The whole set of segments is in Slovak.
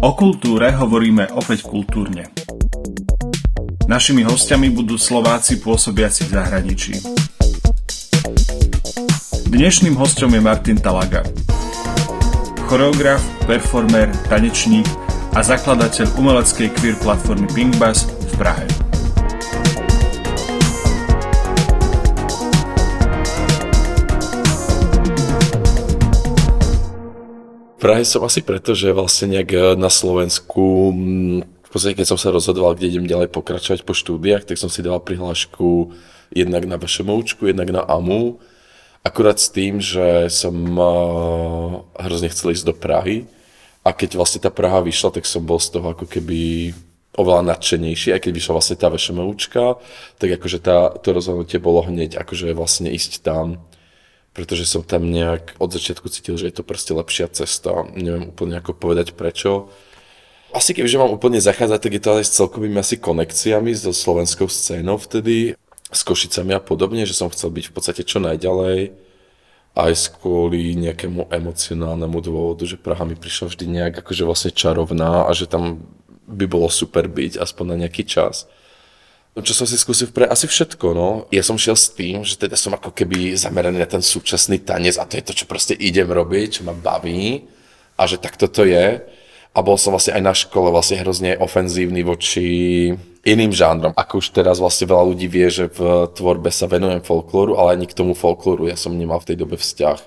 O kultúre hovoríme opäť kultúrne. Našimi hostiami budú Slováci pôsobiaci v zahraničí. Dnešným hostom je Martin Talaga. Choreograf, performer, tanečník a zakladateľ umeleckej queer platformy Pinkbass v Prahe. Prahe som asi preto, že vlastne nejak eh, na Slovensku, mm, v podstate keď som sa rozhodoval, kde idem ďalej pokračovať po štúdiách, tak som si dal prihlášku jednak na VŠMUčku, jednak na AMU. Akurát s tým, že som uh, hrozne chcel ísť do Prahy. A keď vlastne tá Praha vyšla, tak som bol z toho ako keby oveľa nadšenejší, aj keď vyšla vlastne tá VŠMUčka, tak akože tá, to rozhodnutie bolo hneď akože vlastne ísť tam pretože som tam nejak od začiatku cítil, že je to proste lepšia cesta. Neviem úplne ako povedať prečo. Asi kebyže mám úplne zachádzať, tak je to aj s celkovými asi konekciami so slovenskou scénou vtedy, s Košicami a podobne, že som chcel byť v podstate čo najďalej aj kvôli nejakému emocionálnemu dôvodu, že Praha mi prišla vždy nejak akože vlastne čarovná a že tam by bolo super byť aspoň na nejaký čas. No, čo som si skúsil pre asi všetko, no. Ja som šiel s tým, že teda som ako keby zameraný na ten súčasný tanec a to je to, čo proste idem robiť, čo ma baví a že takto to je. A bol som vlastne aj na škole vlastne hrozne ofenzívny voči iným žánrom. Ako už teraz vlastne veľa ľudí vie, že v tvorbe sa venujem folklóru, ale ani k tomu folklóru ja som nemal v tej dobe vzťah.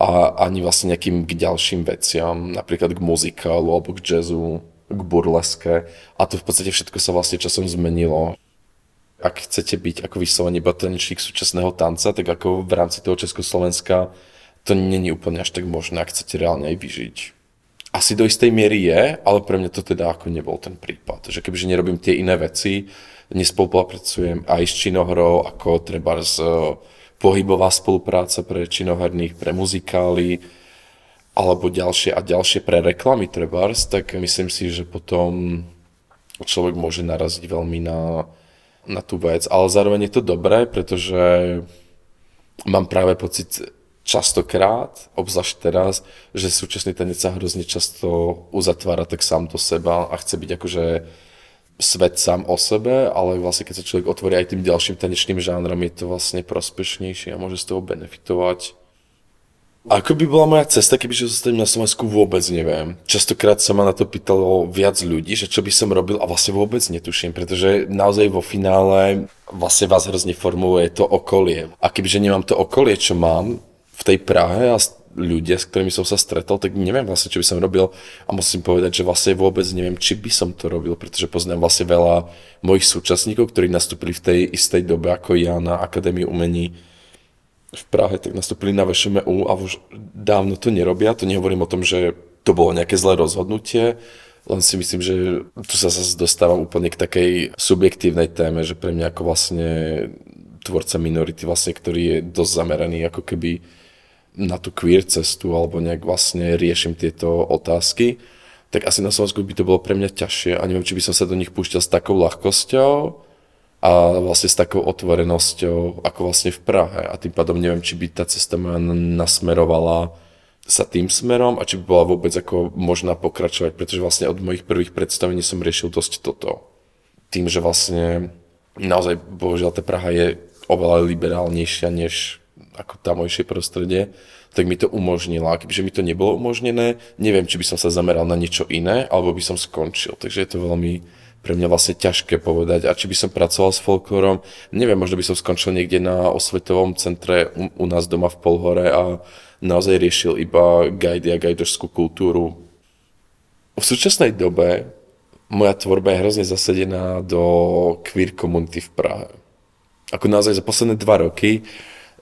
A ani vlastne nejakým k ďalším veciam, napríklad k muzikálu alebo k jazzu k burleske a to v podstate všetko sa vlastne časom zmenilo. Ak chcete byť ako vyslovene iba tanečník súčasného tanca, tak ako v rámci toho Československa to není úplne až tak možné, ak chcete reálne aj vyžiť. Asi do istej miery je, ale pre mňa to teda ako nebol ten prípad. Že kebyže nerobím tie iné veci, nespolupracujem aj s činohrou, ako treba z pohybová spolupráca pre činoherných, pre muzikály, alebo ďalšie a ďalšie pre reklamy trebárs, tak myslím si, že potom človek môže naraziť veľmi na, na tú vec. Ale zároveň je to dobré, pretože mám práve pocit častokrát, obzvlášť teraz, že súčasný tanec sa hrozne často uzatvára tak sám do seba a chce byť akože svet sám o sebe, ale vlastne keď sa človek otvorí aj tým ďalším tanečným žánrom, je to vlastne prospešnejšie a môže z toho benefitovať ako by bola moja cesta, kebyže zostanem na Slovensku, vôbec neviem. Častokrát sa ma na to pýtalo viac ľudí, že čo by som robil a vlastne vôbec netuším, pretože naozaj vo finále vlastne vás hrozne formuje to okolie. A kebyže nemám to okolie, čo mám v tej Prahe a ľudia, s ktorými som sa stretol, tak neviem vlastne, čo by som robil a musím povedať, že vlastne vôbec neviem, či by som to robil, pretože poznám vlastne veľa mojich súčasníkov, ktorí nastúpili v tej istej dobe ako ja na Akadémii umení v Prahe, tak nastúpili na VŠMU a už dávno to nerobia. To nehovorím o tom, že to bolo nejaké zlé rozhodnutie, len si myslím, že tu sa zase dostávam úplne k takej subjektívnej téme, že pre mňa ako vlastne tvorca minority, vlastne, ktorý je dosť zameraný ako keby na tú queer cestu alebo nejak vlastne riešim tieto otázky, tak asi na Slovensku by to bolo pre mňa ťažšie a neviem, či by som sa do nich púšťal s takou ľahkosťou, a vlastne s takou otvorenosťou ako vlastne v Prahe a tým pádom neviem, či by tá cesta moja nasmerovala sa tým smerom a či by bola vôbec ako možná pokračovať, pretože vlastne od mojich prvých predstavení som riešil dosť toto. Tým, že vlastne naozaj bohužiaľ tá Praha je oveľa liberálnejšia než ako tamojšie prostredie, tak mi to umožnila. Kebyže mi to nebolo umožnené, neviem, či by som sa zameral na niečo iné, alebo by som skončil. Takže je to veľmi pre mňa vlastne ťažké povedať. A či by som pracoval s folklórom, neviem, možno by som skončil niekde na osvetovom centre u, u nás doma v Polhore a naozaj riešil iba guide a gajdožskú kultúru. V súčasnej dobe moja tvorba je hrozne zasadená do queer komunity v Prahe. Ako naozaj za posledné dva roky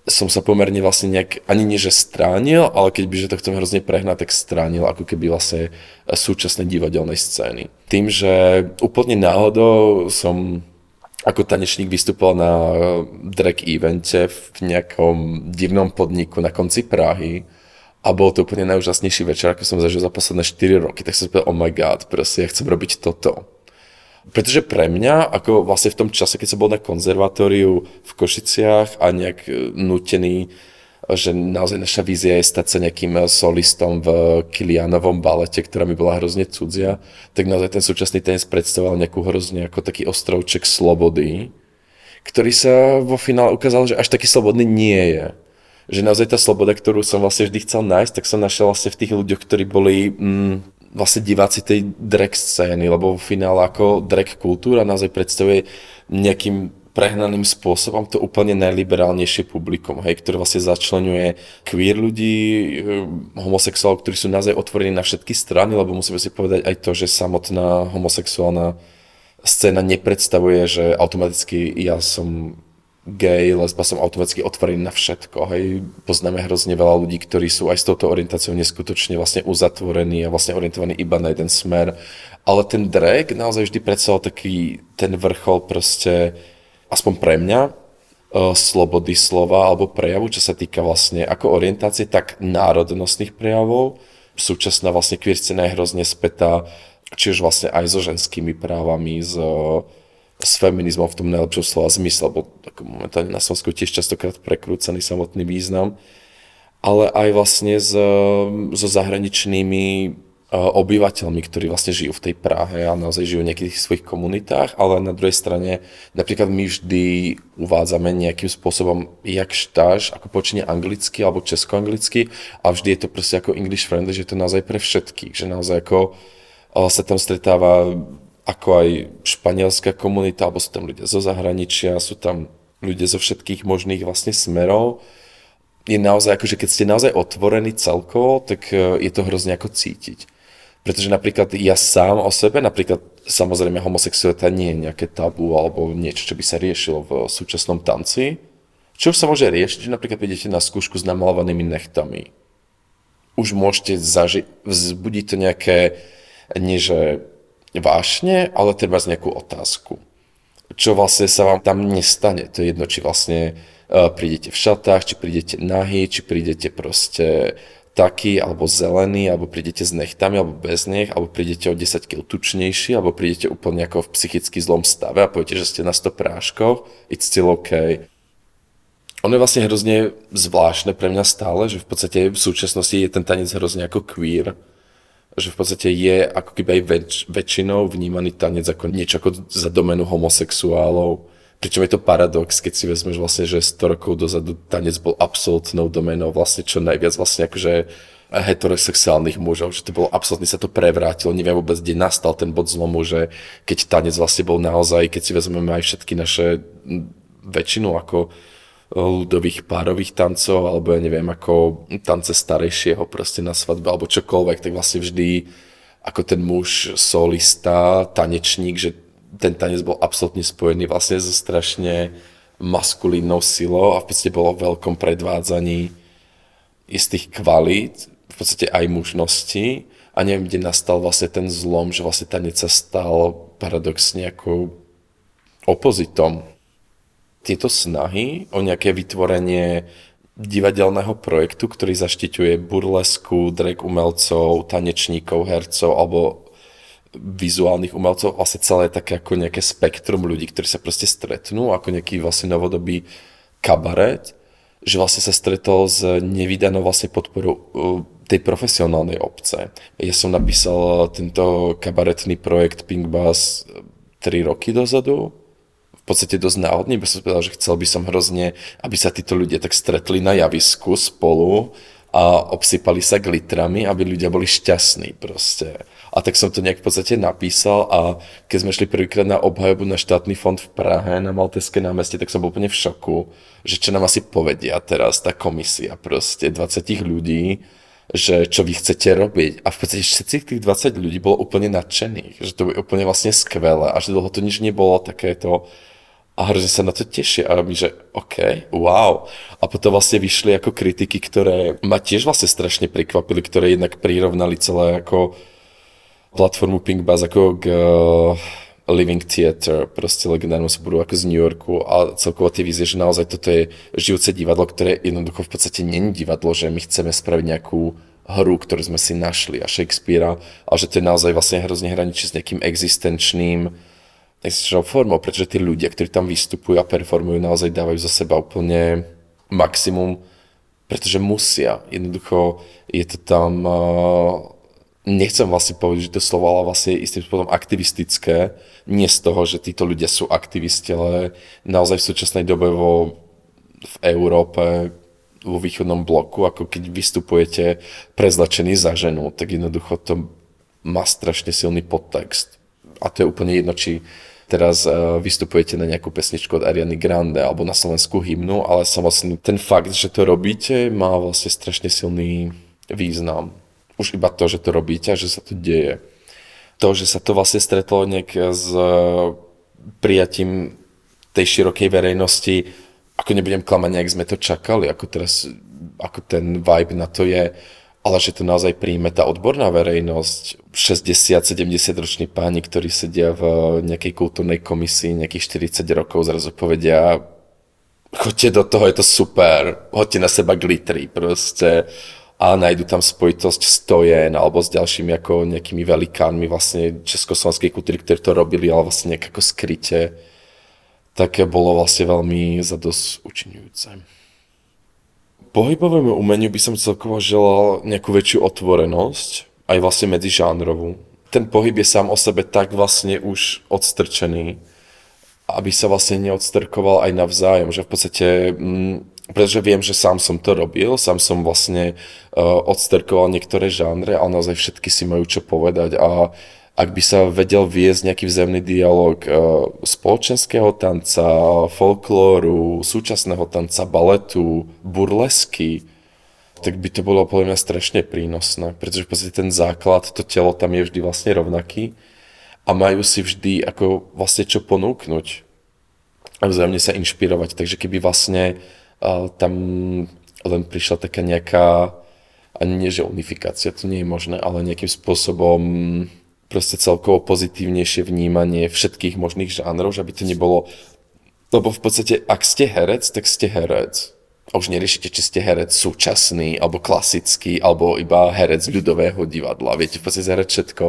som sa pomerne vlastne nejak, ani nie že stránil, ale keď by, to chcem hrozne prehnať, tak stránil ako keby vlastne súčasnej divadelnej scény. Tým, že úplne náhodou som ako tanečník vystupoval na drag evente v nejakom divnom podniku na konci Prahy a bol to úplne najúžasnejší večer, ako som zažil za posledné 4 roky, tak som povedal, oh my god, proste ja chcem robiť toto. Pretože pre mňa, ako vlastne v tom čase, keď som bol na konzervatóriu v Košiciach a nejak e, nutený že naozaj naša vízia je stať sa nejakým solistom v Kilianovom balete, ktorá mi bola hrozne cudzia, tak naozaj ten súčasný tenis predstavoval nejakú hrozne ako taký ostrovček slobody, ktorý sa vo finále ukázal, že až taký slobodný nie je. Že naozaj tá sloboda, ktorú som vlastne vždy chcel nájsť, tak som našiel vlastne v tých ľuďoch, ktorí boli mm, vlastne diváci tej drag scény, lebo v finále ako drag kultúra naozaj predstavuje nejakým prehnaným spôsobom to úplne najliberálnejšie publikum, hej, ktoré vlastne začlenuje queer ľudí, eh, homosexuálov, ktorí sú naozaj otvorení na všetky strany, lebo musíme si povedať aj to, že samotná homosexuálna scéna nepredstavuje, že automaticky ja som gay, lesba som automaticky otvorený na všetko. Hej. Poznáme hrozne veľa ľudí, ktorí sú aj s touto orientáciou neskutočne vlastne uzatvorení a vlastne orientovaní iba na jeden smer. Ale ten drag naozaj vždy predstavoval taký ten vrchol proste aspoň pre mňa, e, slobody slova alebo prejavu, čo sa týka vlastne ako orientácie, tak národnostných prejavov. Súčasná vlastne queer scéna je hrozne spätá, či už vlastne aj so ženskými právami, s, s feminizmom v tom najlepšom slova zmysle, lebo momentálne na Slovensku tiež častokrát prekrúcaný samotný význam, ale aj vlastne s, so zahraničnými obyvateľmi, ktorí vlastne žijú v tej Prahe a naozaj žijú v nejakých svojich komunitách, ale na druhej strane napríklad my vždy uvádzame nejakým spôsobom jak štáž, ako počíne anglicky alebo českoanglicky a vždy je to proste ako English friendly, že je to naozaj pre všetkých, že naozaj ako sa tam stretáva ako aj španielská komunita, alebo sú tam ľudia zo zahraničia, sú tam ľudia zo všetkých možných vlastne smerov. Je naozaj, akože keď ste naozaj otvorení celkovo, tak e, je to hrozne ako cítiť. Pretože napríklad ja sám o sebe, napríklad samozrejme homosexualita nie je nejaké tabu alebo niečo, čo by sa riešilo v súčasnom tanci. Čo už sa môže riešiť, že napríklad idete na skúšku s namalovanými nechtami. Už môžete zažiť, vzbudiť to nejaké, nie že vášne, ale treba z nejakú otázku. Čo vlastne sa vám tam nestane. To je jedno, či vlastne uh, prídete v šatách, či prídete nahý, či prídete proste taký, alebo zelený, alebo prídete s nechtami, alebo bez nech, alebo prídete o 10 kg tučnejší, alebo prídete úplne ako v psychicky zlom stave a poviete, že ste na 100 práškoch, it's still OK. Ono je vlastne hrozne zvláštne pre mňa stále, že v podstate v súčasnosti je ten tanec hrozne ako queer, že v podstate je ako keby aj väč, väčšinou vnímaný tanec ako niečo ako za domenu homosexuálov, Pričom je to paradox, keď si vezmeš vlastne, že 100 rokov dozadu tanec bol absolútnou domenou, vlastne čo najviac vlastne akože heterosexuálnych mužov, že to bolo absolútne sa to prevrátilo, neviem vôbec, kde nastal ten bod zlomu, že keď tanec vlastne bol naozaj, keď si vezmeme aj všetky naše väčšinu ako ľudových párových tancov, alebo ja neviem, ako tance starejšieho proste na svadbe, alebo čokoľvek, tak vlastne vždy ako ten muž, solista, tanečník, že ten tanec bol absolútne spojený vlastne so strašne maskulínnou silou a v podstate bolo o veľkom predvádzaní istých kvalít, v podstate aj mužnosti a neviem, kde nastal vlastne ten zlom, že vlastne tanec sa stal paradoxne ako opozitom. Tieto snahy o nejaké vytvorenie divadelného projektu, ktorý zaštiťuje burlesku, drag umelcov, tanečníkov, hercov alebo vizuálnych umelcov, vlastne celé také ako nejaké spektrum ľudí, ktorí sa proste stretnú, ako nejaký vlastne novodobý kabaret, že vlastne sa stretol s nevydanou vlastne podporou uh, tej profesionálnej obce. Ja som napísal tento kabaretný projekt Pink Bass 3 uh, roky dozadu, podstate dosť náhodne, by som povedal, že chcel by som hrozne, aby sa títo ľudia tak stretli na javisku spolu a obsypali sa glitrami, aby ľudia boli šťastní proste. A tak som to nejak v podstate napísal a keď sme šli prvýkrát na obhajobu na štátny fond v Prahe, na Malteské námestie, tak som bol úplne v šoku, že čo nám asi povedia teraz tá komisia proste 20 ľudí, že čo vy chcete robiť. A v podstate všetci tých 20 ľudí bolo úplne nadšených, že to bude úplne vlastne skvelé a že dlho to nič nebolo takéto a hrozne sa na to tešia a my, že OK, wow. A potom vlastne vyšli ako kritiky, ktoré ma tiež vlastne strašne prekvapili, ktoré jednak prirovnali celé ako platformu Pink Buzz ako k uh, Living Theater, proste legendárnu súboru ako z New Yorku a celkovo tie vízie, že naozaj toto je žijúce divadlo, ktoré jednoducho v podstate není divadlo, že my chceme spraviť nejakú hru, ktorú sme si našli a Shakespearea, a že to je naozaj vlastne hrozne hraničí s nejakým existenčným existenčnou formou, pretože tí ľudia, ktorí tam vystupujú a performujú, naozaj dávajú za seba úplne maximum pretože musia. Jednoducho je to tam, nechcem vlastne povedať, že to slovo, ale vlastne istým spôsobom aktivistické. Nie z toho, že títo ľudia sú aktivisti, ale naozaj v súčasnej dobe vo, v Európe, vo východnom bloku, ako keď vystupujete prezlačený za ženu, tak jednoducho to má strašne silný podtext. A to je úplne jedno, či teraz uh, vystupujete na nejakú pesničku od Ariany Grande alebo na slovenskú hymnu, ale vlastne ten fakt, že to robíte, má vlastne strašne silný význam. Už iba to, že to robíte a že sa to deje. To, že sa to vlastne stretlo nejak s uh, prijatím tej širokej verejnosti, ako nebudem klamať, nejak sme to čakali, ako teraz, ako ten vibe na to je, ale že to naozaj príjme tá odborná verejnosť, 60-70 roční páni, ktorí sedia v nejakej kultúrnej komisii nejakých 40 rokov, zrazu povedia, choďte do toho, je to super, hoďte na seba glitry proste. A nájdu tam spojitosť s Tojen alebo s ďalšími ako nejakými velikánmi vlastne československej kultúry, ktorí to robili, ale vlastne nejak ako skryte, tak bolo vlastne veľmi zadosť učinujúce pohybovému umeniu by som celkovo želal nejakú väčšiu otvorenosť, aj vlastne medzi žánrovú. Ten pohyb je sám o sebe tak vlastne už odstrčený, aby sa vlastne neodstrkoval aj navzájom, že v podstate, mm, pretože viem, že sám som to robil, sám som vlastne uh, odstrkoval niektoré žánre, ale naozaj všetky si majú čo povedať a ak by sa vedel viesť nejaký vzájomný dialog uh, spoločenského tanca, folklóru, súčasného tanca, baletu, burlesky, tak by to bolo podľa mňa strašne prínosné, pretože v podstate ten základ, to telo tam je vždy vlastne rovnaký a majú si vždy ako vlastne čo ponúknuť a vzájomne sa inšpirovať. Takže keby vlastne uh, tam len prišla taká nejaká, ani nie že unifikácia, to nie je možné, ale nejakým spôsobom proste celkovo pozitívnejšie vnímanie všetkých možných žánrov, že aby to nebolo... Lebo v podstate, ak ste herec, tak ste herec. A už neriešite, či ste herec súčasný, alebo klasický, alebo iba herec ľudového divadla. Viete v podstate zahrať všetko.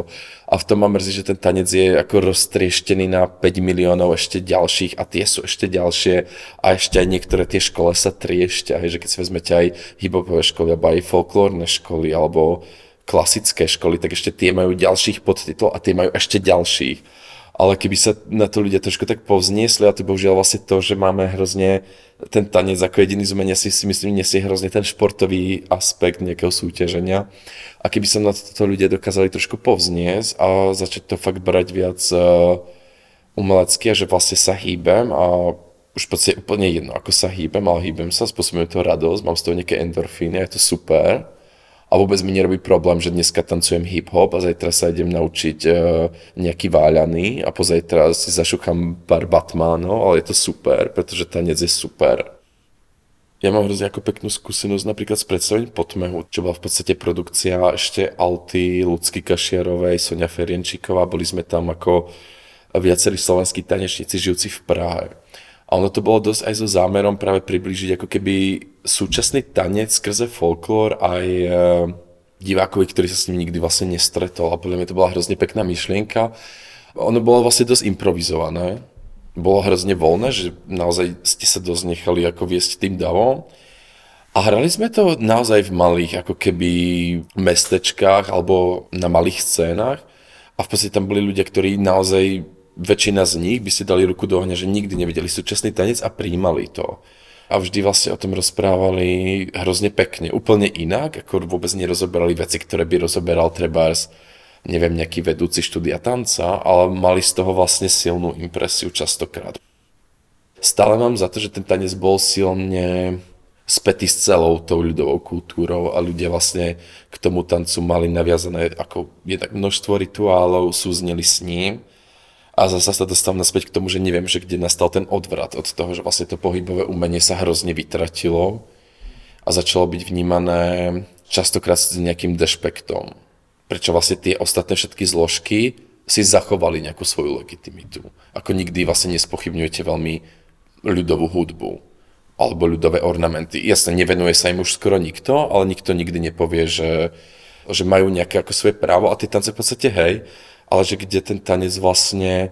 A v tom ma mrzí, že ten tanec je ako roztrieštený na 5 miliónov ešte ďalších a tie sú ešte ďalšie a ešte aj niektoré tie škole sa triešťa. Že keď si vezmete aj hipopové školy, alebo aj folklórne školy, alebo klasické školy, tak ešte tie majú ďalších podtitlov a tie majú ešte ďalších. Ale keby sa na to ľudia trošku tak povzniesli, a to bohužiaľ vlastne to, že máme hrozne ten tanec ako jediný zmenia si, si myslím, nesie hrozne ten športový aspekt nejakého súťaženia. A keby sa na to ľudia dokázali trošku povzniesť a začať to fakt brať viac uh, umelecky a že vlastne sa hýbem a už podstate úplne jedno, ako sa hýbem, ale hýbem sa, spôsobujem to radosť, mám z toho nejaké endorfíny, je to super a vôbec mi nerobí problém, že dneska tancujem hip-hop a zajtra sa idem naučiť uh, nejaký váľaný a pozajtra si zašúcham pár Batmanov, ale je to super, pretože tanec je super. Ja mám hrozne ako peknú skúsenosť napríklad s predstavením Potmehu, čo bola v podstate produkcia ešte Alty, Lucky Kašiarovej, Sonia Ferienčíková, boli sme tam ako viacerí slovenskí tanečníci žijúci v Prahe. Ono to bolo dosť aj so zámerom práve priblížiť ako keby súčasný tanec skrze folklór aj e, divákovi, ktorý sa s ním nikdy vlastne nestretol. A podľa mňa to bola hrozne pekná myšlienka. Ono bolo vlastne dosť improvizované. Bolo hrozne voľné, že naozaj ste sa dosť nechali ako viesť tým davom. A hrali sme to naozaj v malých ako keby mestečkách alebo na malých scénách. A v podstate tam boli ľudia, ktorí naozaj väčšina z nich by si dali ruku do ohňa, že nikdy nevideli súčasný tanec a príjmali to. A vždy vlastne o tom rozprávali hrozne pekne, úplne inak, ako vôbec nerozoberali veci, ktoré by rozoberal trebárs, neviem, nejaký vedúci štúdia tanca, ale mali z toho vlastne silnú impresiu častokrát. Stále mám za to, že ten tanec bol silne spätý s celou tou ľudovou kultúrou a ľudia vlastne k tomu tancu mali naviazané ako jednak množstvo rituálov, súzneli s ním a zase sa dostávam naspäť k tomu, že neviem, že kde nastal ten odvrat od toho, že vlastne to pohybové umenie sa hrozne vytratilo a začalo byť vnímané častokrát s nejakým dešpektom. Prečo vlastne tie ostatné všetky zložky si zachovali nejakú svoju legitimitu. Ako nikdy vlastne nespochybňujete veľmi ľudovú hudbu alebo ľudové ornamenty. Jasne, nevenuje sa im už skoro nikto, ale nikto nikdy nepovie, že, že majú nejaké ako svoje právo a tie tance v podstate hej, ale že kde ten tanec vlastne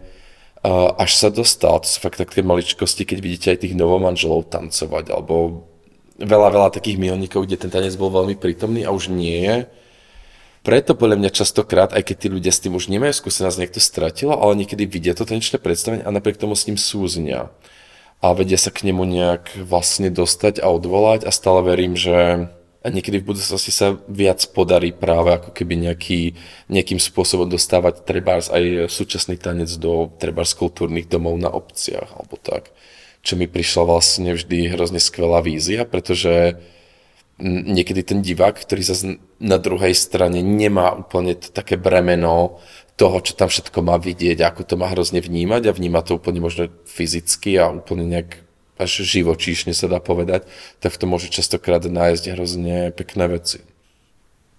uh, až sa dostal, to sú fakt také maličkosti, keď vidíte aj tých novomanželov tancovať, alebo veľa, veľa takých milníkov, kde ten tanec bol veľmi prítomný a už nie je. Preto podľa mňa častokrát, aj keď tí ľudia s tým už nemajú skúsenosť, niekto stratilo, ale niekedy vidia to tanečné predstavenie a napriek tomu s ním súznia. A vedia sa k nemu nejak vlastne dostať a odvolať a stále verím, že a niekedy v budúcnosti sa viac podarí práve ako keby nejaký, nejakým spôsobom dostávať trebárs aj súčasný tanec do trebárs kultúrnych domov na obciach alebo tak. Čo mi prišla vlastne vždy hrozne skvelá vízia, pretože niekedy ten divák, ktorý sa na druhej strane nemá úplne také bremeno toho, čo tam všetko má vidieť, ako to má hrozne vnímať a vníma to úplne možno fyzicky a úplne nejak až živočíšne sa dá povedať, tak v tom môže častokrát nájsť hrozne pekné veci.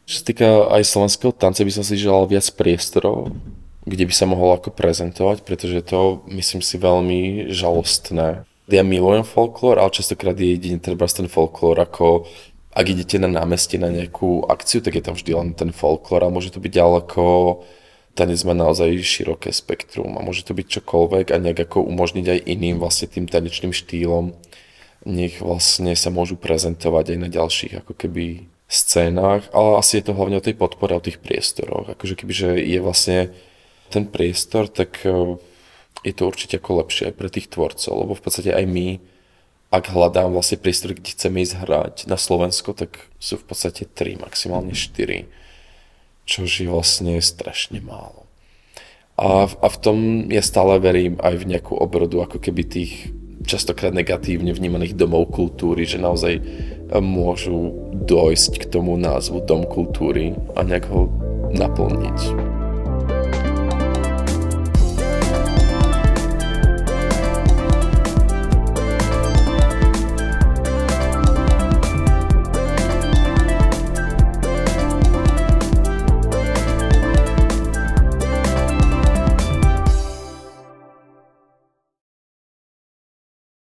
Čo sa týka aj slovenského tance, by som si želal viac priestorov, kde by sa mohol ako prezentovať, pretože to myslím si veľmi žalostné. Ja milujem folklór, ale častokrát je jedine treba ten folklór ako ak idete na námestie na nejakú akciu, tak je tam vždy len ten folklór a môže to byť ďaleko tanec má naozaj široké spektrum a môže to byť čokoľvek a nejak ako umožniť aj iným vlastne tým tanečným štýlom, nech vlastne sa môžu prezentovať aj na ďalších ako keby scénách, ale asi je to hlavne o tej podpore, o tých priestoroch. Akože kebyže je vlastne ten priestor, tak e, je to určite ako lepšie aj pre tých tvorcov, lebo v podstate aj my, ak hľadám vlastne priestor, kde chceme ísť hrať na Slovensko, tak sú v podstate tri, maximálne štyri čo je vlastne strašne málo. A, a v tom ja stále verím aj v nejakú obrodu ako keby tých častokrát negatívne vnímaných domov kultúry, že naozaj môžu dojsť k tomu názvu dom kultúry a nejak ho naplniť.